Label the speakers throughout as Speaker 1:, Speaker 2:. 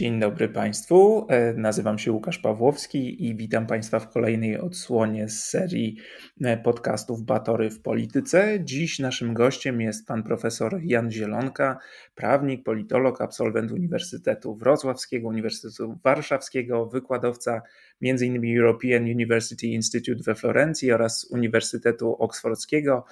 Speaker 1: Dzień dobry Państwu. E, nazywam się Łukasz Pawłowski i witam Państwa w kolejnej odsłonie z serii e, podcastów Batory w Polityce. Dziś naszym gościem jest pan profesor Jan Zielonka, prawnik, politolog, absolwent Uniwersytetu Wrocławskiego, Uniwersytetu Warszawskiego, wykładowca m.in. European University Institute we Florencji oraz Uniwersytetu Oksfordzkiego,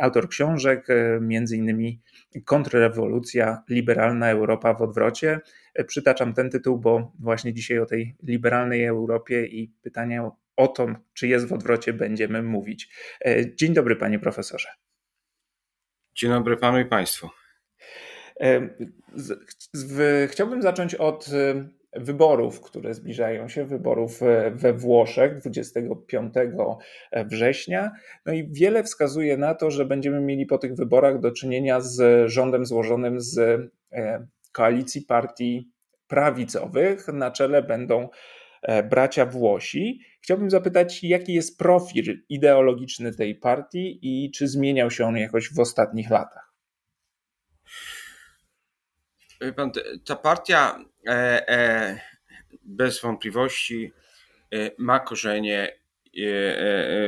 Speaker 1: autor książek, e, m.in. Kontrrewolucja, liberalna Europa w odwrocie. E, przytaczam ten tytuł, bo właśnie dzisiaj o tej liberalnej Europie i pytania o to, czy jest w odwrocie, będziemy mówić. E, dzień dobry, panie profesorze.
Speaker 2: Dzień dobry panu i państwu.
Speaker 1: Chciałbym zacząć od wyborów, które zbliżają się, wyborów e, we Włoszech 25 września. No i wiele wskazuje na to, że będziemy mieli po tych wyborach do czynienia z rządem złożonym z e, koalicji partii prawicowych. Na czele będą e, bracia Włosi. Chciałbym zapytać, jaki jest profil ideologiczny tej partii i czy zmieniał się on jakoś w ostatnich latach?
Speaker 2: Pan, ta partia e, e, bez wątpliwości ma korzenie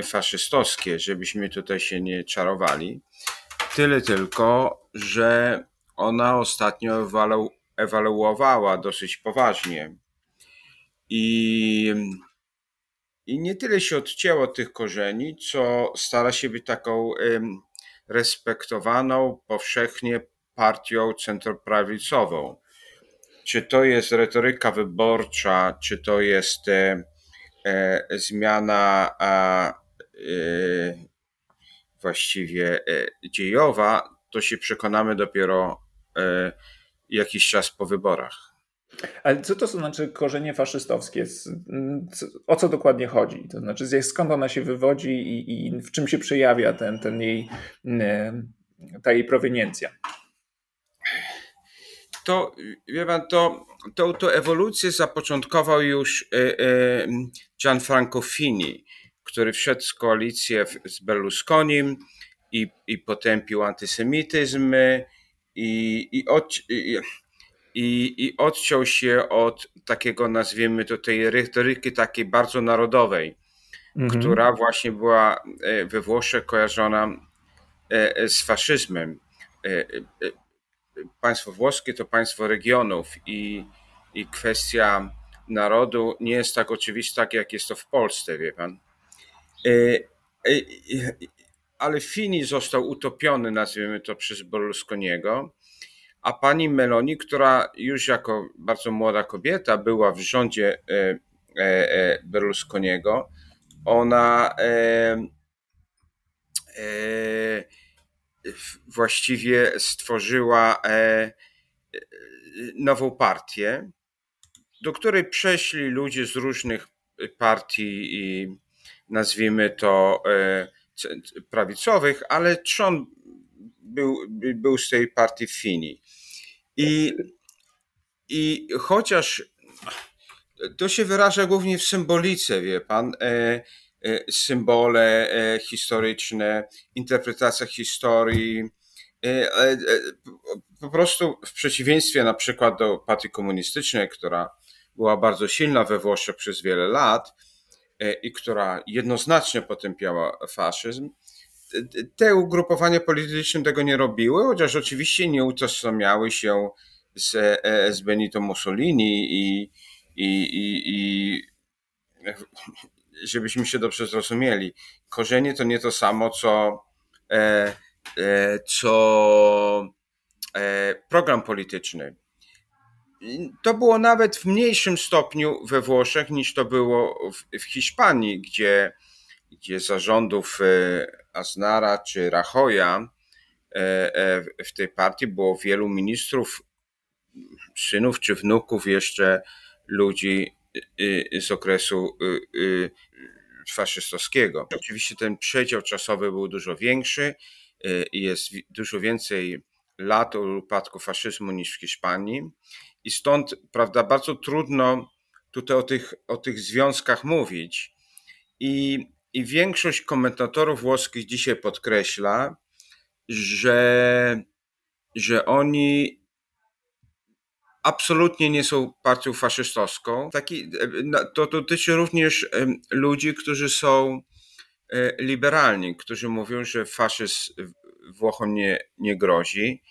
Speaker 2: faszystowskie, żebyśmy tutaj się nie czarowali. Tyle tylko, że ona ostatnio ewalu, ewaluowała dosyć poważnie. I, I nie tyle się odcięło tych korzeni, co stara się być taką respektowaną powszechnie partią centroprawicową. Czy to jest retoryka wyborcza, czy to jest e, e, zmiana a, e, właściwie dziejowa, to się przekonamy dopiero jakiś czas po wyborach.
Speaker 1: Ale co to znaczy korzenie faszystowskie? O co dokładnie chodzi? To znaczy, skąd ona się wywodzi i, i w czym się przejawia ten, ten jej, ta jej proweniencja?
Speaker 2: to, wie pan, to, to, to ewolucję zapoczątkował już e, e, Gianfranco Fini, który wszedł w koalicję z Berlusconim i, i potępił antysemityzm i, i, od, i, i, odciął się od takiego, nazwijmy to, tej retoryki takiej bardzo narodowej, mhm. która właśnie była e, we Włoszech kojarzona z faszyzmem państwo włoskie to państwo regionów i, i kwestia narodu nie jest tak oczywista, jak jest to w Polsce, wie pan. E, e, ale Fini został utopiony, nazwijmy to, przez Berlusconiego, a pani Meloni, która już jako bardzo młoda kobieta była w rządzie e, Berlusconiego, ona właściwie stworzyła e, e, nową partię, do której przeszli ludzie z różnych partii i nazwijmy to e, prawicowych, ale trzon był, był z tej partii Fini. I, I chociaż to się wyraża głównie w symbolice, wie pan, E, symbole e, historyczne, interpretacja historii. E, po prostu w przeciwieństwie na przykład do partii komunistycznej, która była bardzo silna we Włoszech przez wiele lat i która jednoznacznie potępiała faszyzm, te ugrupowania polityczne tego nie robiły, chociaż oczywiście nie utożsamiały się z, z Benito Mussolini i, i, i, i żebyśmy się dobrze zrozumieli. Korzenie to nie to samo, co, e, e, co e, program polityczny. To było nawet w mniejszym stopniu we Włoszech niż to było w, w Hiszpanii, gdzie, gdzie zarządów e, Aznara czy Rajoya e, e, w tej partii było wielu ministrów, synów czy wnuków jeszcze ludzi z okresu faszystowskiego. Oczywiście ten przedział czasowy był dużo większy jest dużo więcej lat od upadku faszyzmu niż w Hiszpanii i stąd, prawda, bardzo trudno tutaj o tych, o tych związkach mówić i, i większość komentatorów włoskich dzisiaj podkreśla, że, że oni absolutnie nie są partią faszystowską. Taki, to dotyczy również ludzi, którzy są liberalni, którzy mówią, że faszyzm Włochom nie, nie grozi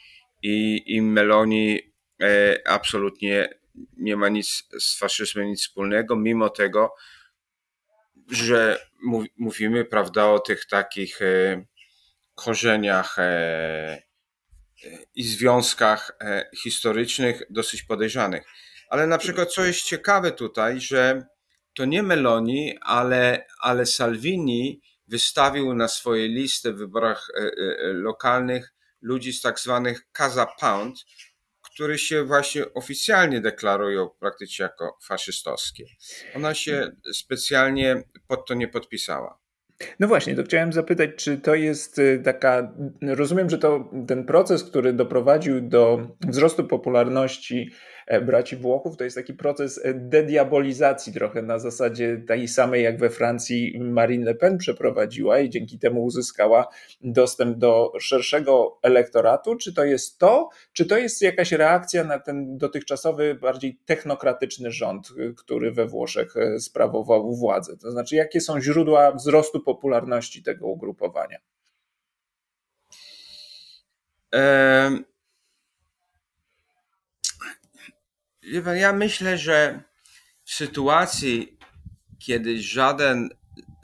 Speaker 2: i, i Meloni absolutnie nie ma nic z faszyzmem nic wspólnego, mimo tego, że mówimy, prawda, o tych takich e, korzeniach e, i związkach e, historycznych dosyć podejrzanych. Ale na przykład, co jest ciekawe tutaj, że to nie Meloni, ale, ale Salvini wystawił na swojej listy w wyborach lokalnych ludzi z tak zwanych Casa Pound, które się właśnie oficjalnie deklarują praktycznie jako faszystowskie. Ona się specjalnie pod to nie podpisała.
Speaker 1: No właśnie, to chciałem zapytać, czy to jest y, taka. Rozumiem, że to ten proces, który doprowadził do wzrostu popularności E, braci Włochów, to jest taki proces e, dediabolizacji trochę na zasadzie tej samej jak we Francji Marine Le Pen przeprowadziła i dzięki temu uzyskała dostęp do szerszego elektoratu. Czy to jest to, czy to jest jakaś reakcja na ten dotychczasowy, bardziej technokratyczny rząd, który we Włoszech e, sprawował władzę? To znaczy, jakie są źródła wzrostu popularności tego ugrupowania?
Speaker 2: Ja myślę, że w sytuacji, kiedy żaden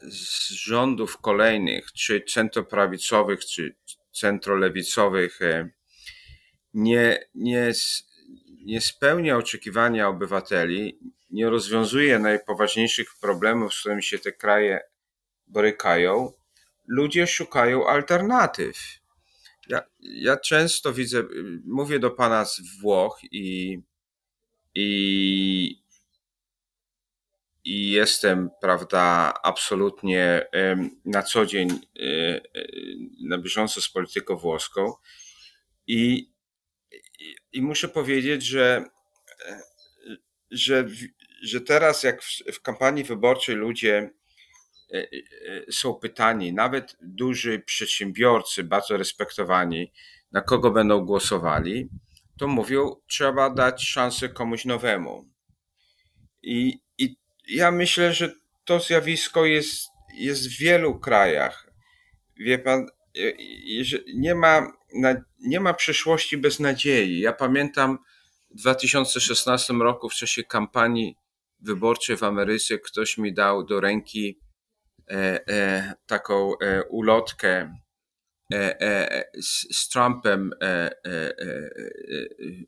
Speaker 2: z rządów kolejnych, czy centroprawicowych, czy centrolewicowych, e, nie, nie, nie spełnia oczekiwania obywateli, nie rozwiązuje najpoważniejszych problemów, z którymi się te kraje borykają, ludzie szukają alternatyw. Ja, ja często widzę, mówię do pana z Włoch i i, i jestem, prawda, absolutnie na co dzień e, e, na bieżąco z polityką włoską i, i, i muszę powiedzieć, że, e, że, że teraz jak w, w kampanii wyborczej ludzie są pytani, nawet duży przedsiębiorcy, bardzo respektowani, na kogo będą głosowali, to mówią, trzeba dać szansę komuś nowemu. I, i ja myślę, że to zjawisko jest, jest w wielu krajach. Wie pan, nie ma, nie ma przyszłości bez nadziei. Ja pamiętam w 2016 roku w czasie kampanii wyborczej w Ameryce ktoś mi dał do ręki e, e, taką e, ulotkę E, e, z Trumpem e,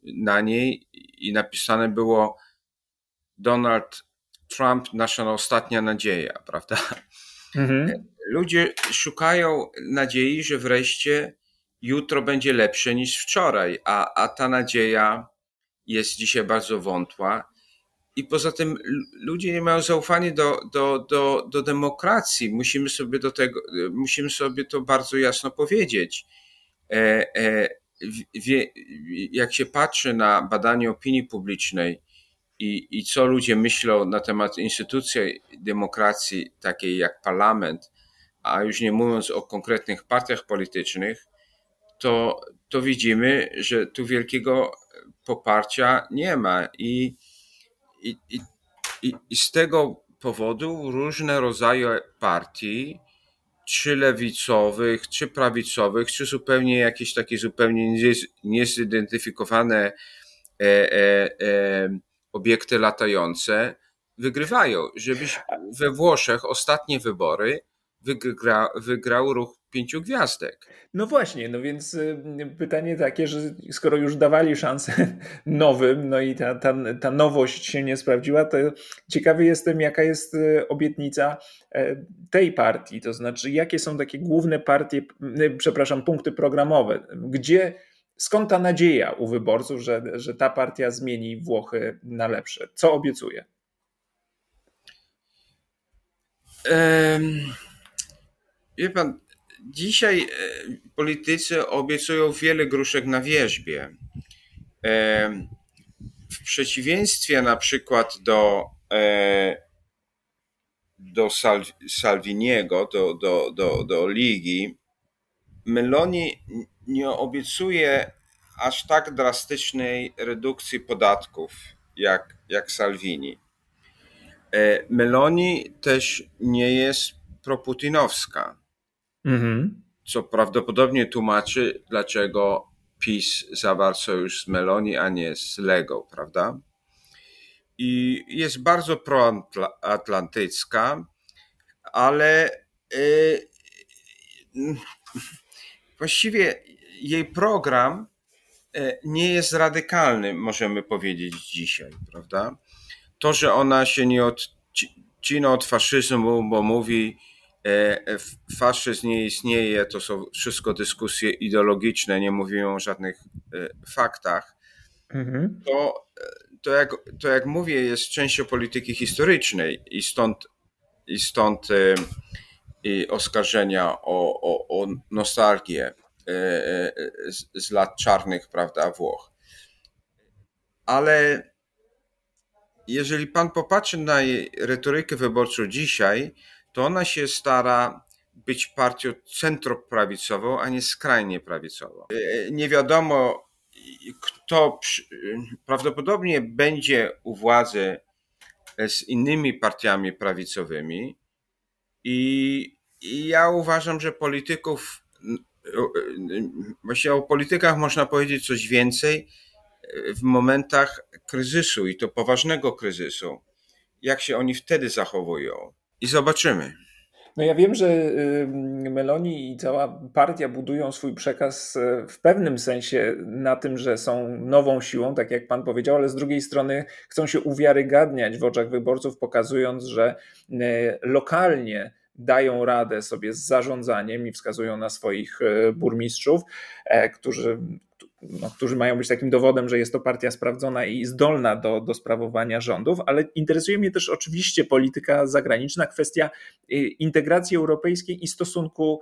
Speaker 2: na niej i napisane było Donald Trump, nasza ostatnia nadzieja, prawda? Mhm. Ludzie szukają nadziei, że wreszcie jutro będzie lepsze niż wczoraj, a, a ta nadzieja jest dzisiaj bardzo wątła. I poza tym ludzie nie mają zaufania do, do, do, do demokracji. Musimy sobie do tego, musimy sobie to bardzo jasno powiedzieć. E, e, wie, jak się patrzy na badanie opinii publicznej i, i co ludzie myślą na temat instytucji demokracji, takiej jak parlament, a już nie mówiąc o konkretnych partiach politycznych, to, to widzimy, że tu wielkiego poparcia nie ma. I i, i, i, z tego powodu różne rodzaje partii, czy lewicowych, czy prawicowych, czy zupełnie jakieś takie zupełnie niezidentyfikowane e, e, e, obiekty latające wygrywają. Żebyś we Włoszech ostatnie wybory wygra, wygrał ruch pięciu gwiazdek.
Speaker 1: No właśnie, no więc y, pytanie takie, że skoro już dawali szansę nowym, no i ta, ta, ta nowość się nie sprawdziła, to ciekawy jestem, jaka jest y, obietnica e, tej partii, to znaczy jakie są takie główne partie, y, przepraszam, punkty programowe, gdzie skąd ta nadzieja u wyborców, że, że ta partia zmieni Włochy na lepsze? Co obiecuje?
Speaker 2: Wie pan, Dzisiaj e, politycy obiecują wiele gruszek na wierzbie. E, w przeciwieństwie na przykład do, e, do Salviniego, do, do, do, do Ligi, Meloni nie obiecuje aż tak drastycznej redukcji podatków jak, jak Salvini. Meloni też nie jest proputinowska, mhm. co prawdopodobnie tłumaczy, dlaczego PiS zawarł sojusz z Meloni, a nie z Lego, prawda? I jest bardzo proatlantycka, ale yy, właściwie jej program e, nie jest radykalny, możemy powiedzieć dzisiaj, prawda? To, że ona się nie odcina od faszyzmu, bo mówi, faszyzm nie istnieje, to są wszystko dyskusje ideologiczne, nie mówią o żadnych e, faktach, mhm. to, to, jak, to jak mówię, jest częścią polityki historycznej i stąd, i stąd i oskarżenia o, o, o nostalgię e, e, z, z lat czarnych, prawda, Włoch. Ale jeżeli pan popatrzy na retorykę wyborczą dzisiaj, to ona się stara być partią centroprawicową, a nie skrajnie prawicową. E, nie wiadomo, kto prawdopodobnie będzie u władzy z innymi partiami prawicowymi i i ja uważam, że polityków, właśnie o politykach można powiedzieć coś więcej w momentach kryzysu i to poważnego kryzysu. Jak się oni wtedy zachowują? I zobaczymy.
Speaker 1: No ja wiem, że Meloni i cała partia budują swój przekaz e, w pewnym sensie na tym, że są nową siłą, tak jak pan powiedział, ale z drugiej strony chcą się uwiarygadniać w oczach wyborców, pokazując, że e, lokalnie dają radę sobie z zarządzaniem i wskazują na swoich e, burmistrzów, którzy, no, którzy mają być takim dowodem, że jest to partia sprawdzona i zdolna do, do sprawowania rządów, ale interesuje mnie też oczywiście polityka zagraniczna, kwestia e, integracji europejskiej i stosunku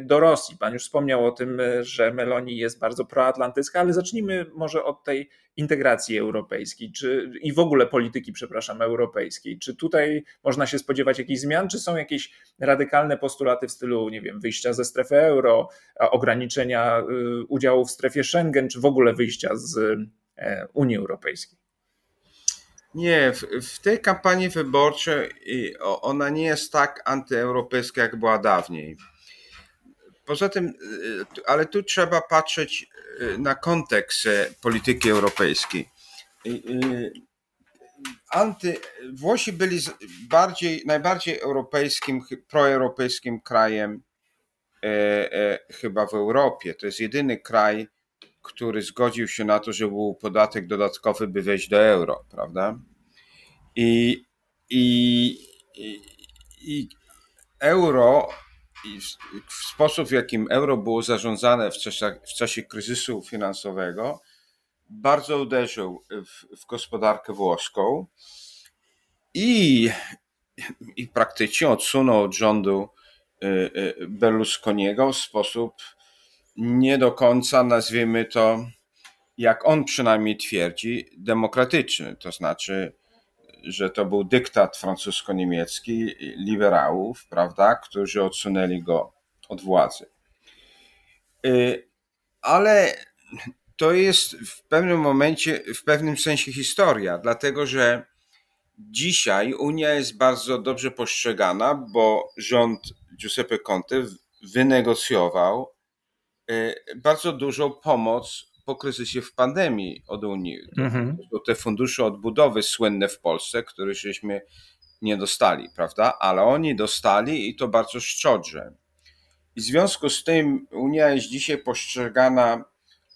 Speaker 1: do Rosji. Pan już wspomniał o tym, że Meloni jest bardzo proatlantycka, ale zacznijmy może od tej integracji europejskiej, czy i w ogóle polityki, przepraszam, europejskiej. Czy tutaj można się spodziewać jakichś zmian, czy są jakieś radykalne postulaty w stylu, nie wiem, wyjścia ze strefy euro, ograniczenia y, udziału w strefie Schengen, czy w ogóle wyjścia z e, Unii Europejskiej?
Speaker 2: Nie, w, w, tej kampanii wyborczej ona nie jest tak antyeuropejska, jak była dawniej. Poza tym, y, ale tu trzeba patrzeć y, na kontekst e, polityki europejskiej. Anty, Włosi byli bardziej, najbardziej europejskim, proeuropejskim krajem e, e, chyba w Europie. To jest jedyny kraj, który zgodził się na to, że był podatek dodatkowy, by wejść do euro, prawda? I, i, i, i euro w sposób, w jakim euro było zarządzane w czasie, w czasie kryzysu finansowego, bardzo uderzył w, w gospodarkę włoską i, i praktycznie odsunął od rządu y, y, Berlusconiego w sposób nie do końca, nazwijmy to, jak on przynajmniej twierdzi, demokratyczny. To znaczy, że to był dyktat francusko-niemiecki liberałów, prawda, którzy odsunęli go od władzy. Y, ale to jest w pewnym momencie, w pewnym sensie historia, dlatego że dzisiaj Unia jest bardzo dobrze postrzegana, bo rząd Giuseppe Conte wynegocjował y, bardzo dużą pomoc po kryzysie w pandemii od Unii. Mhm. To te fundusze odbudowy słynne w Polsce, które żeśmy nie dostali, prawda? Ale oni dostali i to bardzo szczodrze. I w związku z tym Unia jest dzisiaj postrzegana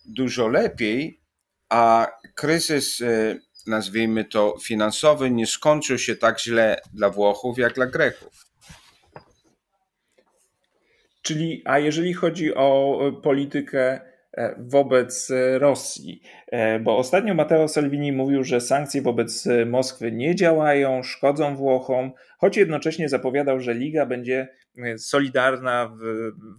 Speaker 2: dużo lepiej, a kryzys, e, nazwijmy to finansowy, nie skończył się tak źle dla Włochów jak dla Greków.
Speaker 1: Czyli, a jeżeli chodzi o politykę E, wobec Rosji. E, bo ostatnio Matteo Salvini mówił, że sankcje wobec Moskwy nie działają, szkodzą Włochom, choć jednocześnie zapowiadał, że Liga będzie e, solidarna w,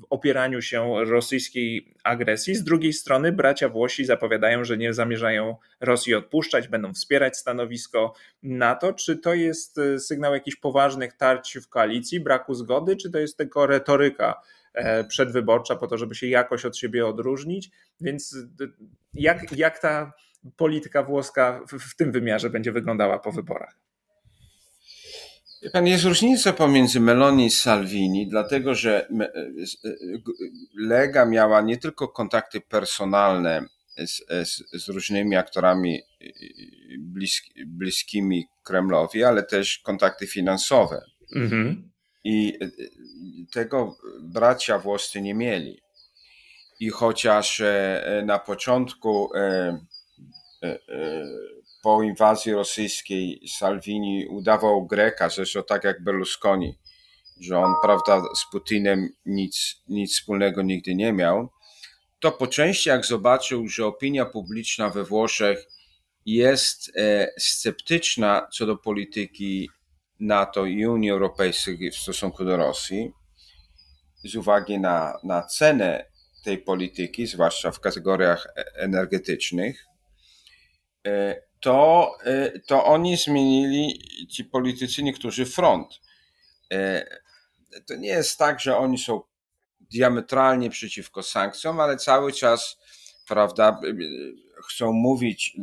Speaker 1: w opieraniu się rosyjskiej agresji. Z drugiej strony bracia Włosi zapowiadają, że nie zamierzają Rosji odpuszczać, będą wspierać stanowisko NATO. Czy to jest e, sygnał jakichś poważnych tarć w koalicji, braku zgody, czy to jest tylko retoryka? E, przedwyborcza po to, żeby się jakoś od siebie odróżnić. Więc jak, jak ta polityka włoska w, w tym wymiarze będzie wyglądała po wyborach?
Speaker 2: Pan, jest różnica pomiędzy Meloni i Salvini, dlatego że e, e, Lega miała nie tylko kontakty personalne z, z, z różnymi aktorami bliski, bliskimi Kremlowi, ale też kontakty finansowe. Mhm. I tego bracia włoscy nie mieli. I chociaż e, na początku e, e, po inwazji rosyjskiej Salvini udawał Greka, zresztą tak jak Berlusconi, że on, prawda, z Putinem nic, nic wspólnego nigdy nie miał, to po części jak zobaczył, że opinia publiczna we Włoszech jest sceptyczna co do polityki NATO i Unii Europejskiej w stosunku do Rosji, z uwagi na, na cenę tej polityki, zwłaszcza w kategoriach e, energetycznych, e, to, e, to oni zmienili, ci politycy, niektórzy front. To nie jest tak, że oni są diametralnie przeciwko sankcjom, ale cały czas, prawda, chcą mówić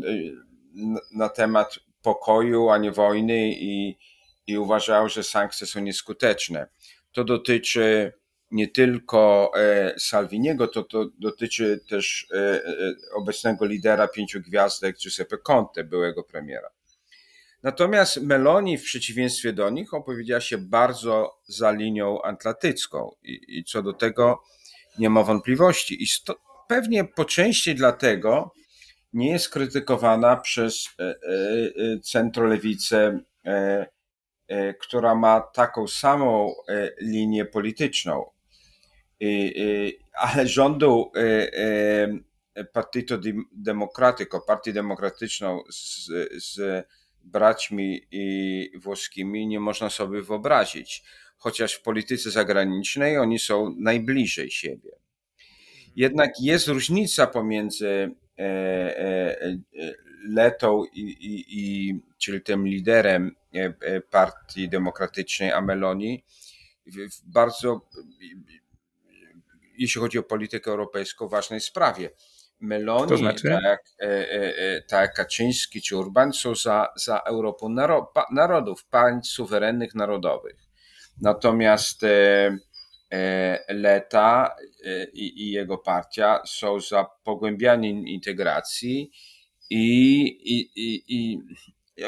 Speaker 2: na temat pokoju, a nie wojny i, i uważał, że sankcje są nieskuteczne. To dotyczy nie tylko e, Salviniego, to, to dotyczy też e, e, obecnego lidera pięciu gwiazdek Giuseppe Conte, byłego premiera. Natomiast Meloni w przeciwieństwie do nich opowiedziała się bardzo za linią atlantycką i, i co do tego nie ma wątpliwości. I sto, pewnie po części dlatego nie jest krytykowana przez centrolewicę E, która ma taką samą e, linię polityczną, ale rządu e, Partito Democratico, Partię Demokratyczną z, z braćmi włoskimi nie można sobie wyobrazić, chociaż w polityce zagranicznej oni są najbliżej siebie. Jednak jest różnica pomiędzy Letą i, i, i czyli tym liderem e, e, Partii Demokratycznej Ameloni, w bardzo, jeśli chodzi o politykę europejską, ważnej sprawie. Meloni, to znaczy? tak, e, tak Kaczyński czy Urban są za, za Europą narodów, państw suwerennych narodowych. Natomiast Leta i, i jego partia są za pogłębianiem integracji i, i, i, i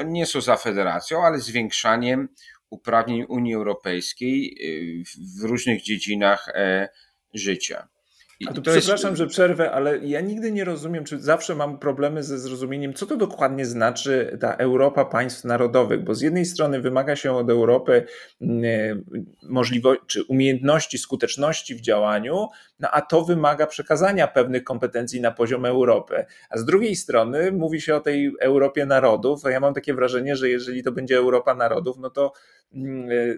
Speaker 2: nie są za federacją, ale zwiększaniem uprawnień Unii Europejskiej y, w różnych dziedzinach e, życia.
Speaker 1: A tu przepraszam, że przerwę, ale ja nigdy nie rozumiem, czy zawsze mam problemy ze zrozumieniem, co to dokładnie znaczy ta Europa państw narodowych, bo z jednej strony wymaga się od Europy mm, możliwości, czy umiejętności, skuteczności w działaniu, no a to wymaga przekazania pewnych kompetencji na poziom Europy. A z drugiej strony mówi się o tej Europie narodów, a ja mam takie wrażenie, że jeżeli to będzie Europa narodów, no to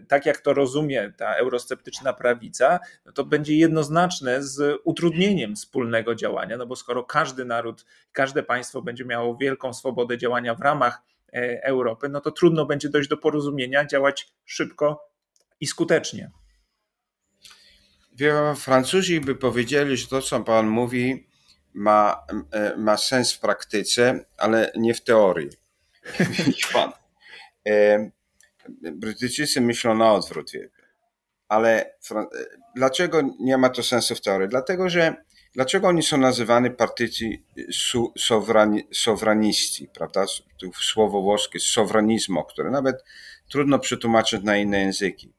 Speaker 1: tak jak to rozumie ta eurosceptyczna prawica, no to będzie jednoznaczne z utrudnieniem wspólnego działania, no bo skoro każdy naród, każde państwo będzie miało wielką swobodę działania w ramach e, Europy, no to trudno będzie dojść do porozumienia, działać szybko i skutecznie.
Speaker 2: Francuzi by powiedzieli, że to, co pan mówi, ma, e, ma sens w praktyce, ale nie w teorii. pan. Brytyjczycy myślą na odwrót. Ale dlaczego nie ma to sensu w teorii? Dlatego, że dlaczego oni są nazywani partyci sowraniści, prawda? Tu słowo włoskie sowranizmo, które nawet trudno przetłumaczyć na inne języki.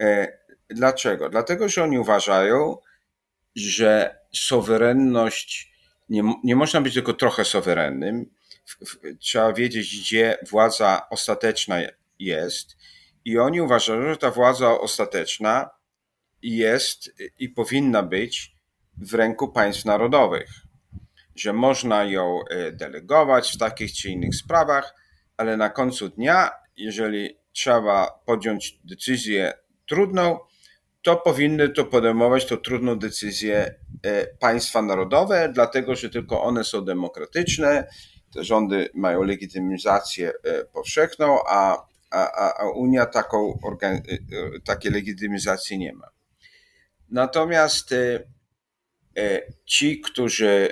Speaker 2: E, dlaczego? Dlatego, że oni uważają, że suwerenność, nie, nie można być tylko trochę suwerennym, trzeba wiedzieć, gdzie władza ostateczna jest i oni uważają, że ta władza ostateczna jest i powinna być w ręku państw narodowych, że można ją e, delegować w takich czy innych sprawach, ale na końcu dnia, jeżeli trzeba podjąć decyzję trudną, to powinny to podejmować tą trudną decyzję e, państwa narodowe, dlatego że tylko one są demokratyczne, te rządy mają legitymizację e, powszechną, a, a, a Unia taką, e, takiej legitymizacji nie ma. Natomiast ci, którzy,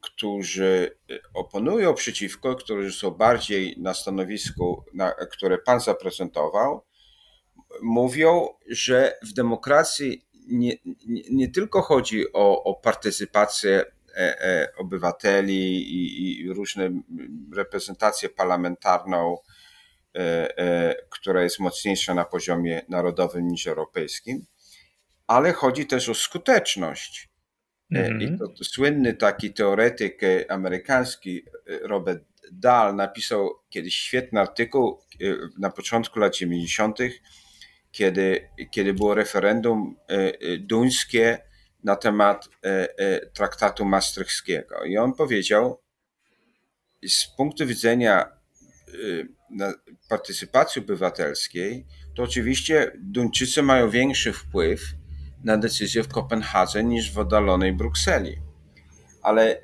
Speaker 2: którzy oponują przeciwko, którzy są bardziej na stanowisku, na, które pan zaprezentował, mówią, że w demokracji nie, nie, nie tylko chodzi o, o partycypację e, e, obywateli i, i różne reprezentację parlamentarną, która jest mocniejsza na poziomie narodowym niż europejskim, ale chodzi też o skuteczność. Mhm. I to, to, słynny taki teoretyk amerykański Robert Dahl napisał kiedyś świetny artykuł na początku lat 90 kiedy, kiedy było referendum e, e, duńskie na temat e, traktatu maastrichtskiego. I on powiedział, z punktu widzenia partycypacji obywatelskiej, to oczywiście Duńczycy mają większy wpływ na decyzję w Kopenhadze niż w oddalonej Brukseli. Ale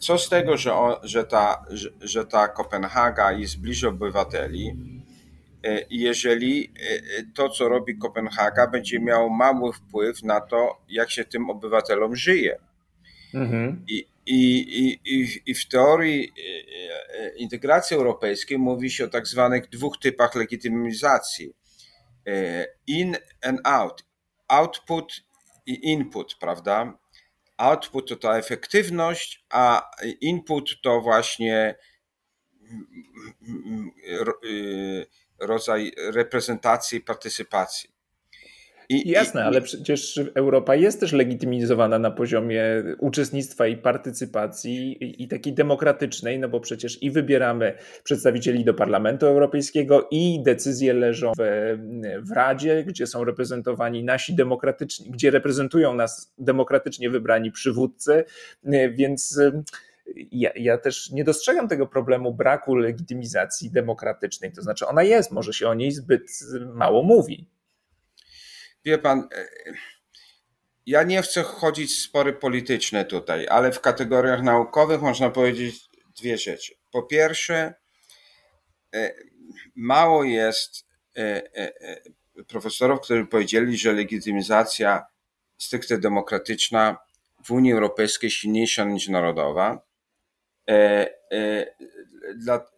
Speaker 2: co z tego, że, że, ta, że, że ta Kopenhaga jest bliżej obywateli, E, jeżeli e, to, co robi Kopenhaga, będzie miało mały wpływ na to, jak się tym obywatelom żyje. Mhm. I, i, i, I w teorii e, integracji europejskiej mówi się o tak zwanych dwóch typach legitymizacji: in and out. Output i input, prawda? Output to ta efektywność, a input to właśnie rodzaj reprezentacji i partycypacji.
Speaker 1: I, Jasne, i, ale przecież Europa jest też legitymizowana na poziomie uczestnictwa i partycypacji i, i takiej demokratycznej, no bo przecież i wybieramy przedstawicieli do Parlamentu Europejskiego i decyzje leżą w, w Radzie, gdzie są reprezentowani nasi demokratyczni, gdzie reprezentują nas demokratycznie wybrani przywódcy, więc ja, ja, też nie dostrzegam tego problemu braku legitymizacji demokratycznej. To znaczy, ona jest, może się o niej zbyt mało mówi.
Speaker 2: Wie pan, e, ja nie chcę chodzić w spory polityczne tutaj, ale w kategoriach naukowych można powiedzieć dwie rzeczy. Po pierwsze, e, mało jest e, profesorów, którzy powiedzieli, że legitymizacja stricte demokratyczna w Unii Europejskiej silniejsza niż narodowa.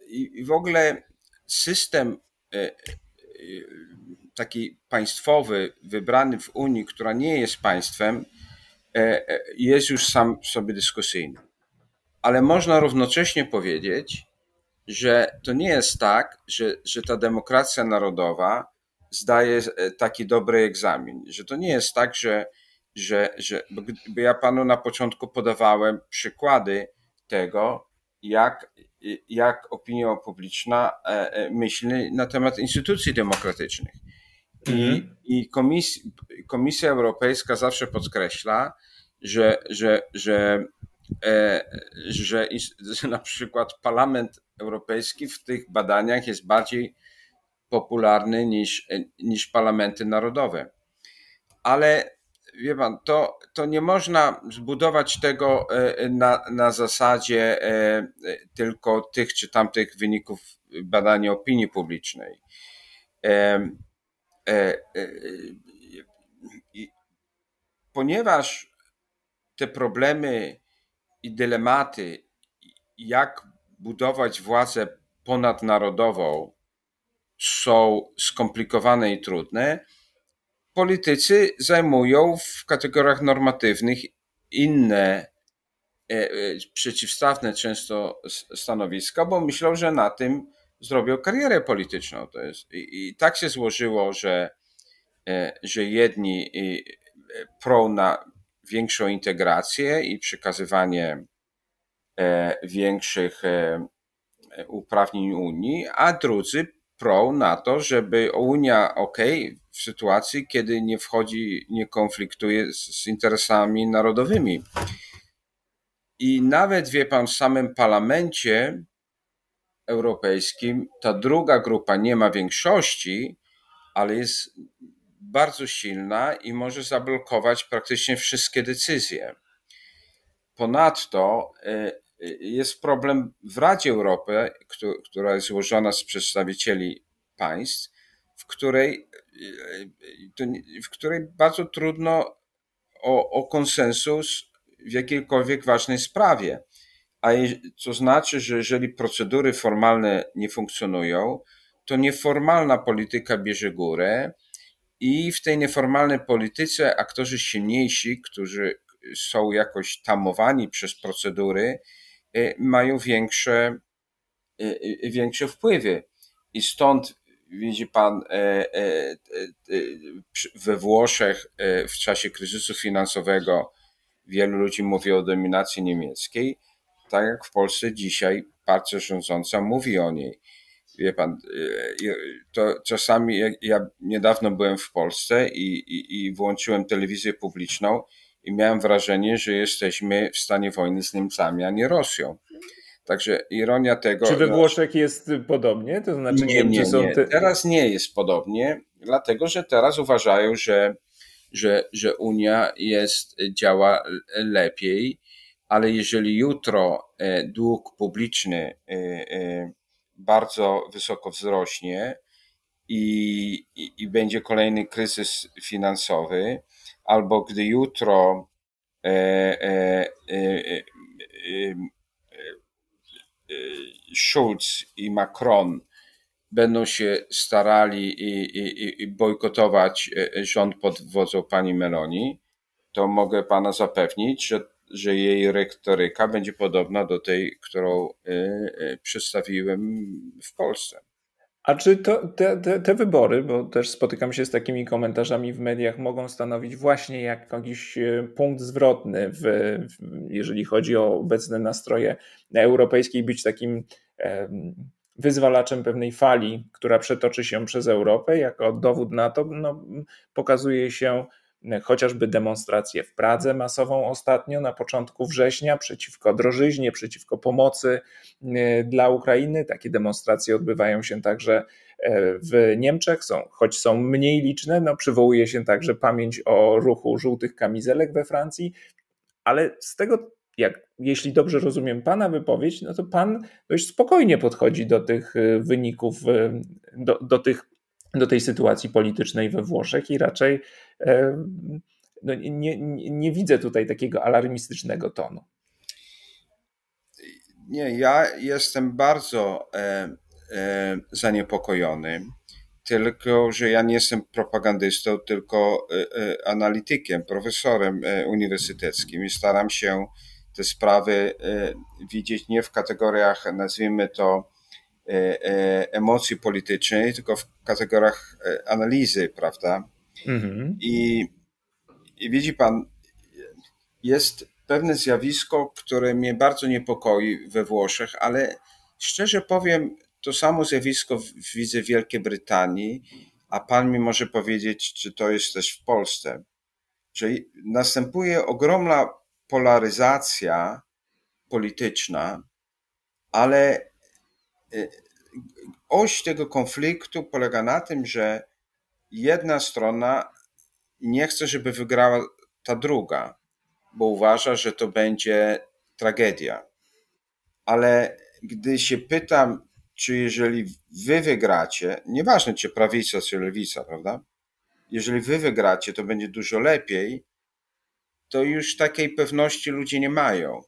Speaker 2: I w ogóle system taki państwowy, wybrany w Unii, która nie jest państwem, jest już sam sobie dyskusyjny. Ale można równocześnie powiedzieć, że to nie jest tak, że, że ta demokracja narodowa zdaje taki dobry egzamin, że to nie jest tak, że, że, że bo ja panu na początku podawałem przykłady, tego, jak, jak opinia publiczna e, e, myśli na temat instytucji demokratycznych. I, mhm. i Komisja, Komisja Europejska zawsze podkreśla, że, że, że, e, że, że na przykład Parlament Europejski w tych badaniach jest bardziej popularny niż, niż parlamenty narodowe. Ale wie pan, to, to nie można zbudować tego e, na, na zasadzie e, tylko tych czy tamtych wyników badania opinii publicznej. E, ponieważ te problemy i dylematy, jak budować władzę ponadnarodową, są skomplikowane i trudne, politycy zajmują w kategoriach normatywnych inne e, e, przeciwstawne często stanowiska, bo myślą, że na tym zrobią karierę polityczną. To jest, i, i tak się złożyło, że, e, że jedni prą na większą integrację i przekazywanie większych uprawnień Unii, a drudzy prą na to, żeby Unia, ok, w sytuacji, kiedy nie wchodzi, nie konfliktuje z, z interesami narodowymi. I nawet, wie pan, w samym parlamencie Europejskim ta druga grupa nie ma większości, ale jest bardzo silna i może zablokować praktycznie wszystkie decyzje. Ponadto e, jest problem w Radzie Europy, która jest złożona z przedstawicieli państw, w której, w której bardzo trudno o, o konsensus w jakiejkolwiek ważnej sprawie. A co znaczy, że jeżeli procedury formalne nie funkcjonują, to nieformalna polityka bierze górę i w tej nieformalnej polityce aktorzy silniejsi, którzy są jakoś tamowani przez procedury, y, mają większe, y, y, większe wpływy. I stąd widzi pan e, e, e, we Włoszech w czasie kryzysu finansowego wielu ludzi mówi o dominacji niemieckiej, tak jak w Polsce dzisiaj partia rządząca mówi o niej. Wie pan, to czasami ja niedawno byłem w Polsce i, i, i włączyłem telewizję publiczną i miałem wrażenie, że jesteśmy w stanie wojny z Niemcami, a nie Rosją. Także ironia tego.
Speaker 1: Czy we Włoszech jest podobnie? To znaczy,
Speaker 2: nie, nie, nie. Te... Teraz nie jest podobnie, dlatego że teraz uważają, że, że, że Unia jest, działa lepiej, ale jeżeli jutro e, dług publiczny e, e, bardzo wysoko wzrośnie i, i, i będzie kolejny kryzys finansowy, albo gdy jutro Schulz i Macron będą się starali i, i, i bojkotować e, rząd pod wodzą pani Meloni, to mogę pana zapewnić, że, że jej retoryka będzie podobna do tej, którą y, y, przedstawiłem w Polsce.
Speaker 1: A czy to, te, te, te, wybory, bo też spotykam się z takimi komentarzami w mediach, mogą stanowić właśnie jakiś e, punkt zwrotny, w, w, jeżeli chodzi o obecne nastroje europejskie i być takim wyzwalaczem pewnej fali, która przetoczy się przez Europę, jako dowód na to no, pokazuje się chociażby demonstrację w Pradze masową ostatnio na początku września przeciwko drożyźnie, przeciwko pomocy e, dla Ukrainy. Takie demonstracje odbywają się także e, w Niemczech, są, choć są mniej liczne, no przywołuje się także pamięć o ruchu żółtych kamizelek we Francji, ale z tego jak, jeśli dobrze rozumiem Pana wypowiedź, no to Pan dość spokojnie podchodzi do tych wyników, do, do tych do tej sytuacji politycznej we Włoszech i raczej e, no, nie, nie, nie widzę tutaj takiego alarmistycznego tonu.
Speaker 2: Nie, ja jestem bardzo e, e, zaniepokojony, tylko że ja nie jestem propagandystą, tylko e, e analitykiem, profesorem e, uniwersyteckim i staram się te sprawy widzieć nie w kategoriach, nazwijmy to, E, e, emocji politycznej, tylko w kategoriach e, analizy, prawda? Mhm. I, I widzi pan, jest pewne zjawisko, które mnie bardzo niepokoi we Włoszech, ale szczerze powiem, to samo zjawisko widzę w Wielkiej Brytanii, a pan mi może powiedzieć, czy to jest też w Polsce, że następuje ogromna polaryzacja polityczna, ale oś tego konfliktu polega na tym, że jedna strona nie chce, żeby wygrała ta druga, bo uważa, że to będzie tragedia. Ale gdy się pytam, czy jeżeli wy wygracie, nieważne czy prawica, czy lewica, prawda? Jeżeli wy wygracie, to będzie dużo lepiej, to już takiej pewności ludzie nie mają.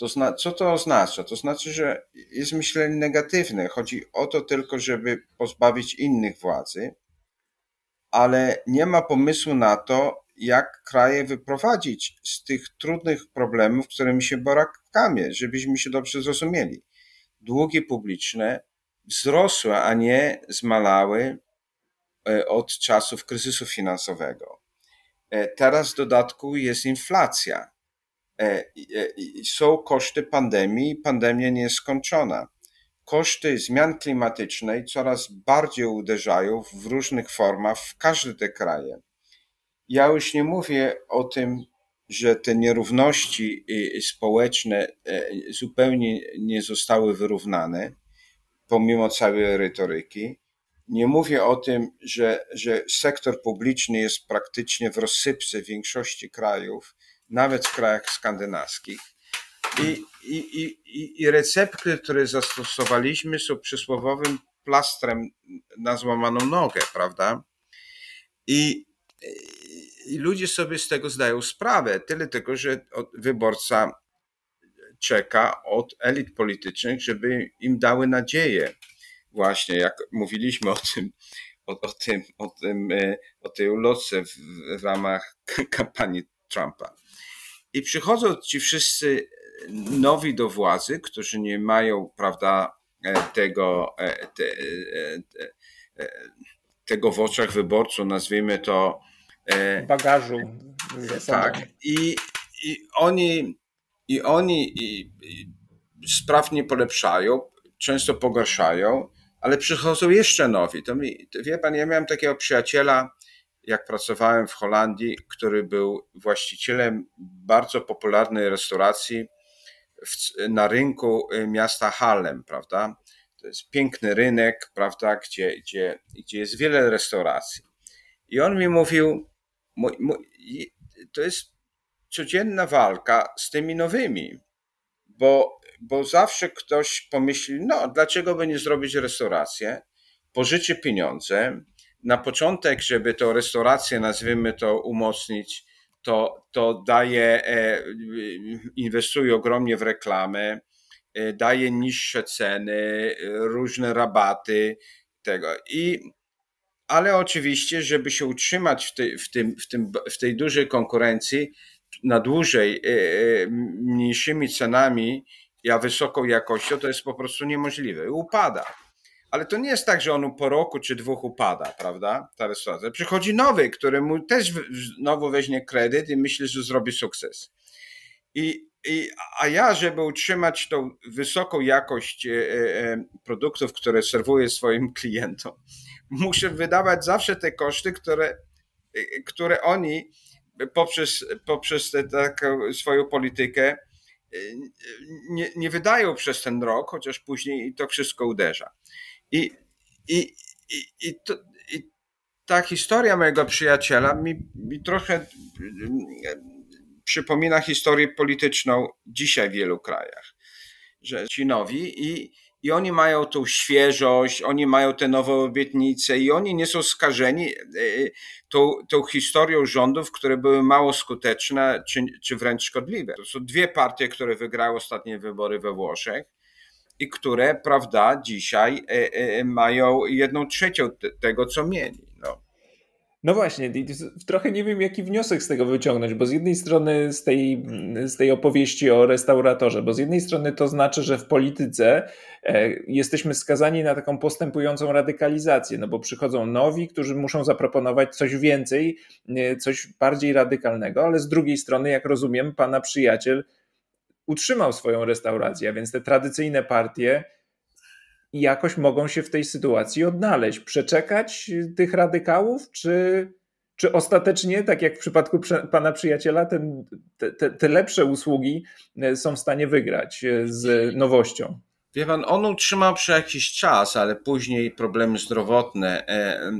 Speaker 2: To zna, co to oznacza? To znaczy, że jest myślenie negatywne. Chodzi o to tylko, żeby pozbawić innych władzy, ale nie ma pomysłu na to, jak kraje wyprowadzić z tych trudnych problemów, którymi się borykamy, żebyśmy się dobrze zrozumieli. Długi publiczne wzrosły, a nie zmalały e, od czasów kryzysu finansowego. E, teraz w dodatku jest inflacja są koszty pandemii, pandemia nie jest skończona. Koszty zmian klimatycznej coraz bardziej uderzają w różnych formach w każde te kraje. Ja już nie mówię o tym, że te nierówności społeczne e, zupełnie nie zostały wyrównane, pomimo całej retoryki. Nie mówię o tym, że, że sektor publiczny jest praktycznie w rozsypce w większości krajów, nawet w krajach skandynawskich. I, i, i, i recepty, które zastosowaliśmy, są przysłowowym plastrem na złamaną nogę, prawda? I, I ludzie sobie z tego zdają sprawę. Tyle tylko, że wyborca czeka od elit politycznych, żeby im dały nadzieję. Właśnie jak mówiliśmy o tym, o, o tym, o, tym, e, o tej ulotce w, w ramach kampanii Trumpa. I przychodzą ci wszyscy nowi do władzy, którzy nie mają, prawda, e, tego, e, te, tego w oczach wyborców, nazwijmy to.
Speaker 1: Bagażu.
Speaker 2: Tak. I, i oni i oni i, i spraw nie polepszają, często pogarszają, ale przychodzą jeszcze nowi. To mi, to wie pan, ja miałem takiego przyjaciela, jak pracowałem w Holandii, który był właścicielem bardzo popularnej restauracji w, na rynku y, miasta Harlem, prawda? To jest piękny rynek, prawda, gdzie, gdzie, gdzie jest wiele restauracji. I on mi mówił, mój, mój, to jest codzienna walka z tymi nowymi, bo, bo zawsze ktoś pomyśli, no dlaczego by nie zrobić restaurację, pożyczy pieniądze, na początek, żeby tą restaurację, nazwijmy to, umocnić, to, to daje, e, inwestuje ogromnie w reklamę, e, daje niższe ceny, różne rabaty tego. I, ale oczywiście, żeby się utrzymać w tej, w tym, w tym, w tej dużej konkurencji, na dłużej e, e, mniejszymi cenami, a wysoką jakością, to jest po prostu niemożliwe. Upada. Ale to nie jest tak, że on po roku czy dwóch upada, prawda? Ta restauracja. Przychodzi nowy, który mu też znowu weźmie kredyt i myśli, że zrobi sukces. I, i, a ja, żeby utrzymać tą wysoką jakość e, produktów, które serwuję swoim klientom, muszę wydawać zawsze te koszty, które, które oni poprzez, poprzez tę taką swoją politykę nie, nie wydają przez ten rok, chociaż później to wszystko uderza. I, i, i, i, to, i ta historia mojego przyjaciela mi, mi trochę y, przypomina historię polityczną dzisiaj w wielu krajach. Że ci nowi i, i oni mają tą świeżość, oni mają te nowe obietnice i oni nie są skażeni e, tą, tą historią rządów, które były mało skuteczne czy, czy wręcz szkodliwe. To są dwie partie, które wygrały ostatnie wybory we Włoszech i które, prawda, dzisiaj e, e, mają jedną trzecią tego, co mieli.
Speaker 1: No właśnie, trochę nie wiem, jaki wniosek z tego wyciągnąć, bo z jednej strony z tej, z tej opowieści o restauratorze, bo z jednej strony to znaczy, że w polityce e, jesteśmy skazani na taką postępującą radykalizację, no bo przychodzą nowi, którzy muszą zaproponować coś więcej, coś bardziej radykalnego, ale z drugiej strony, jak rozumiem, pana przyjaciel utrzymał swoją restaurację, a więc te tradycyjne partie jakoś mogą się w tej sytuacji odnaleźć. Przeczekać tych radykałów, czy, czy ostatecznie, tak jak w przypadku pana przyjaciela, ten, te, te lepsze usługi e, są w stanie wygrać e, z nowością?
Speaker 2: Wie pan, on utrzymał przez jakiś czas, ale później problemy zdrowotne e,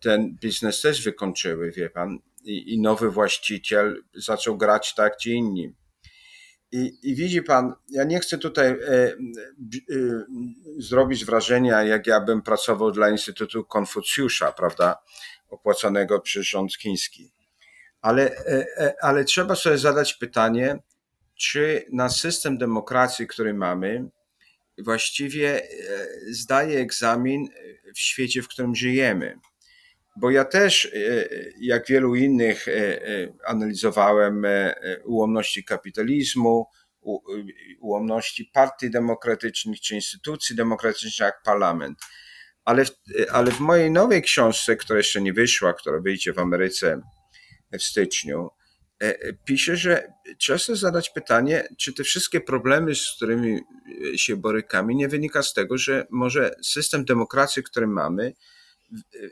Speaker 2: ten biznes też wykończyły, wie pan. I, i nowy właściciel zaczął grać tak czy inni. I, I, widzi pan, ja nie chcę tutaj e, e, zrobić wrażenia, jak ja bym pracował dla Instytutu Konfucjusza, prawda, opłacanego przez rząd chiński. Ale, e, ale trzeba sobie zadać pytanie, czy na system demokracji, który mamy, właściwie zdaje egzamin w świecie, w którym żyjemy. Bo ja też, e, jak wielu innych, e, e, analizowałem ułomności kapitalizmu, ułomności partii demokratycznych czy instytucji demokratycznych jak parlament. Ale w, ale w mojej nowej książce, która jeszcze nie wyszła, która wyjdzie w Ameryce w styczniu, piszę, że trzeba sobie zadać pytanie, czy te wszystkie problemy, z którymi się borykamy, nie wynika z tego, że może system demokracji, który mamy,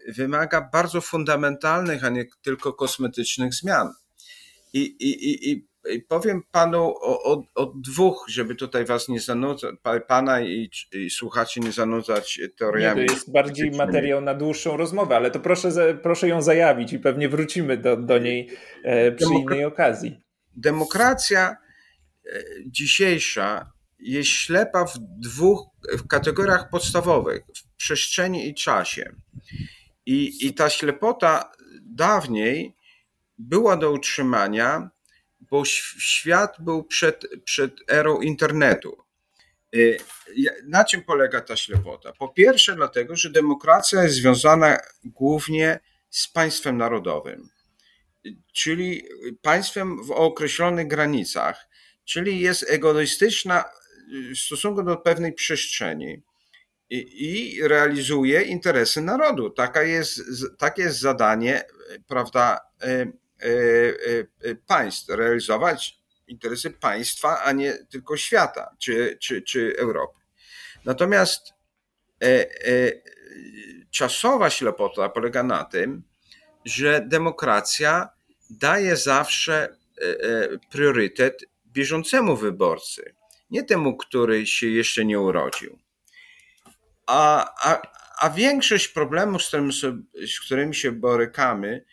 Speaker 2: wymaga bardzo fundamentalnych, a nie tylko kosmetycznych zmian. I, i, i, powiem panu o, o, o, dwóch, żeby tutaj was nie zanudzać, pana i, i słuchaczy nie zanudzać teoriami.
Speaker 1: Nie, to jest bardziej materiał na dłuższą rozmowę, ale to proszę, proszę ją zajawić i pewnie wrócimy do, do niej e, przy Demokra innej okazji.
Speaker 2: Demokracja e, dzisiejsza jest ślepa w dwóch w kategoriach podstawowych, w przestrzeni i czasie. I, i ta ślepota dawniej była do utrzymania, bo świat był przed, przed erą internetu. Y, na czym polega ta ślepota? Po pierwsze, dlatego, że demokracja jest związana głównie z państwem narodowym, czyli państwem w określonych granicach, czyli jest egoistyczna w stosunku do pewnej przestrzeni i, i realizuje interesy narodu. Taka jest, takie jest zadanie, prawda, e, e, e, państw, realizować interesy państwa, a nie tylko świata czy, czy, czy Europy. Natomiast czasowa ślepota polega na tym, że demokracja daje zawsze priorytet bieżącemu wyborcy, nie temu, który się jeszcze nie urodził. A, a, a większość problemów, z którymi, z którymi się borykamy,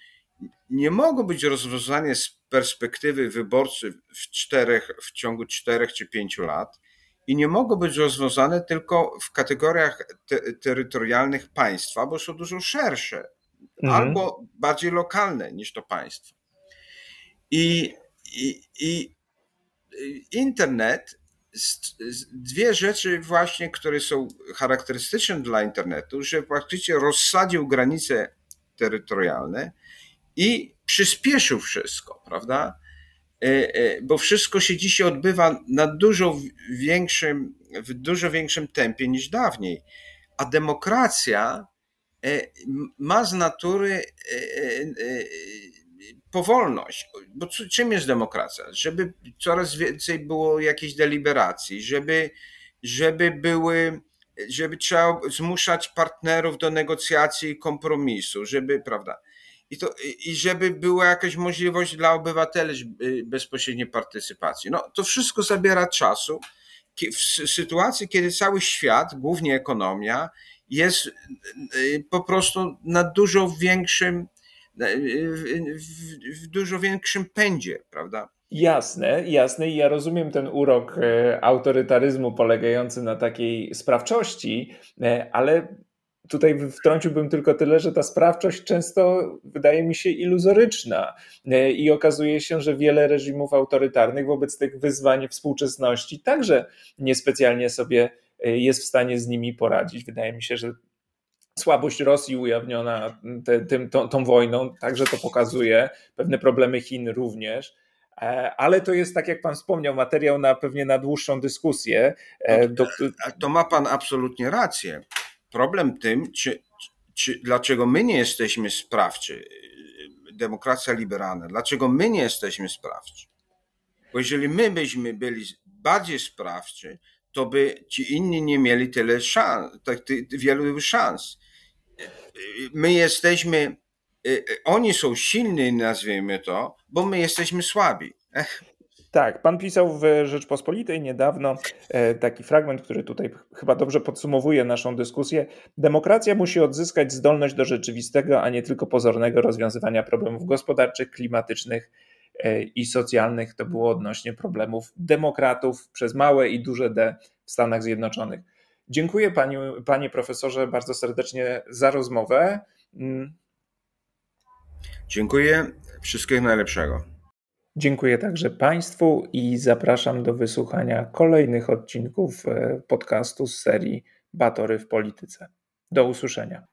Speaker 2: nie mogą być rozwiązane z perspektywy wyborcy w, czterech, w ciągu czterech czy pięciu lat i nie mogą być rozwiązane tylko w kategoriach te, terytorialnych państwa, bo są dużo szersze mhm. albo bardziej lokalne niż to państwo. I, i, i internet dwie rzeczy właśnie, które są charakterystyczne dla internetu, że praktycznie rozsadził granice terytorialne i przyspieszył wszystko, prawda? E, e, bo wszystko się dzisiaj odbywa na dużo większym, w dużo większym tempie niż dawniej. A demokracja e, ma z natury powolność. Bo czym jest demokracja? Żeby coraz więcej było jakiejś deliberacji, żeby, żeby były, żeby trzeba zmuszać partnerów do negocjacji i kompromisu, żeby, prawda? I, to, I żeby była jakaś możliwość dla obywateli bezpośredniej partycypacji. No, to wszystko zabiera czasu. W sytuacji, kiedy cały świat, głównie ekonomia, jest y, po prostu na dużo większym w, w dużo większym pędzie, prawda?
Speaker 1: Jasne, jasne i ja rozumiem ten urok e, autorytaryzmu polegający na takiej sprawczości, e, ale tutaj wtrąciłbym tylko tyle, że ta sprawczość często wydaje mi się iluzoryczna e, i okazuje się, że wiele reżimów autorytarnych wobec tych wyzwań współczesności także niespecjalnie sobie jest w stanie z nimi poradzić. Wydaje mi się, że słabość Rosji ujawniona te, tym, tą, tą wojną, także to pokazuje, pewne problemy Chin również. E, ale to jest, tak jak Pan wspomniał, materiał na pewnie na dłuższą dyskusję.
Speaker 2: E, do... To ma Pan absolutnie rację. Problem tym, czy, czy, dlaczego my nie jesteśmy sprawczy, demokracja liberalna, dlaczego my nie jesteśmy sprawczy? Bo jeżeli my byśmy byli bardziej sprawczy, to by ci inni nie mieli tyle szans, tak, wielu szans my jesteśmy, y, y, oni są silni, nazwijmy to, bo my jesteśmy słabi.
Speaker 1: Tak, pan pisał w Rzeczpospolitej niedawno e, taki fragment, który tutaj chyba dobrze podsumowuje naszą dyskusję. Demokracja musi odzyskać zdolność do rzeczywistego, a nie tylko pozornego rozwiązywania problemów gospodarczych, klimatycznych e, i socjalnych. To było odnośnie problemów demokratów przez małe i duże D w Stanach Zjednoczonych. Dziękuję panie, panie profesorze bardzo serdecznie za rozmowę. Mm.
Speaker 2: Dziękuję. Wszystkiego najlepszego.
Speaker 1: Dziękuję także Państwu i zapraszam do wysłuchania kolejnych odcinków e, podcastu z serii Batory w Polityce. Do usłyszenia.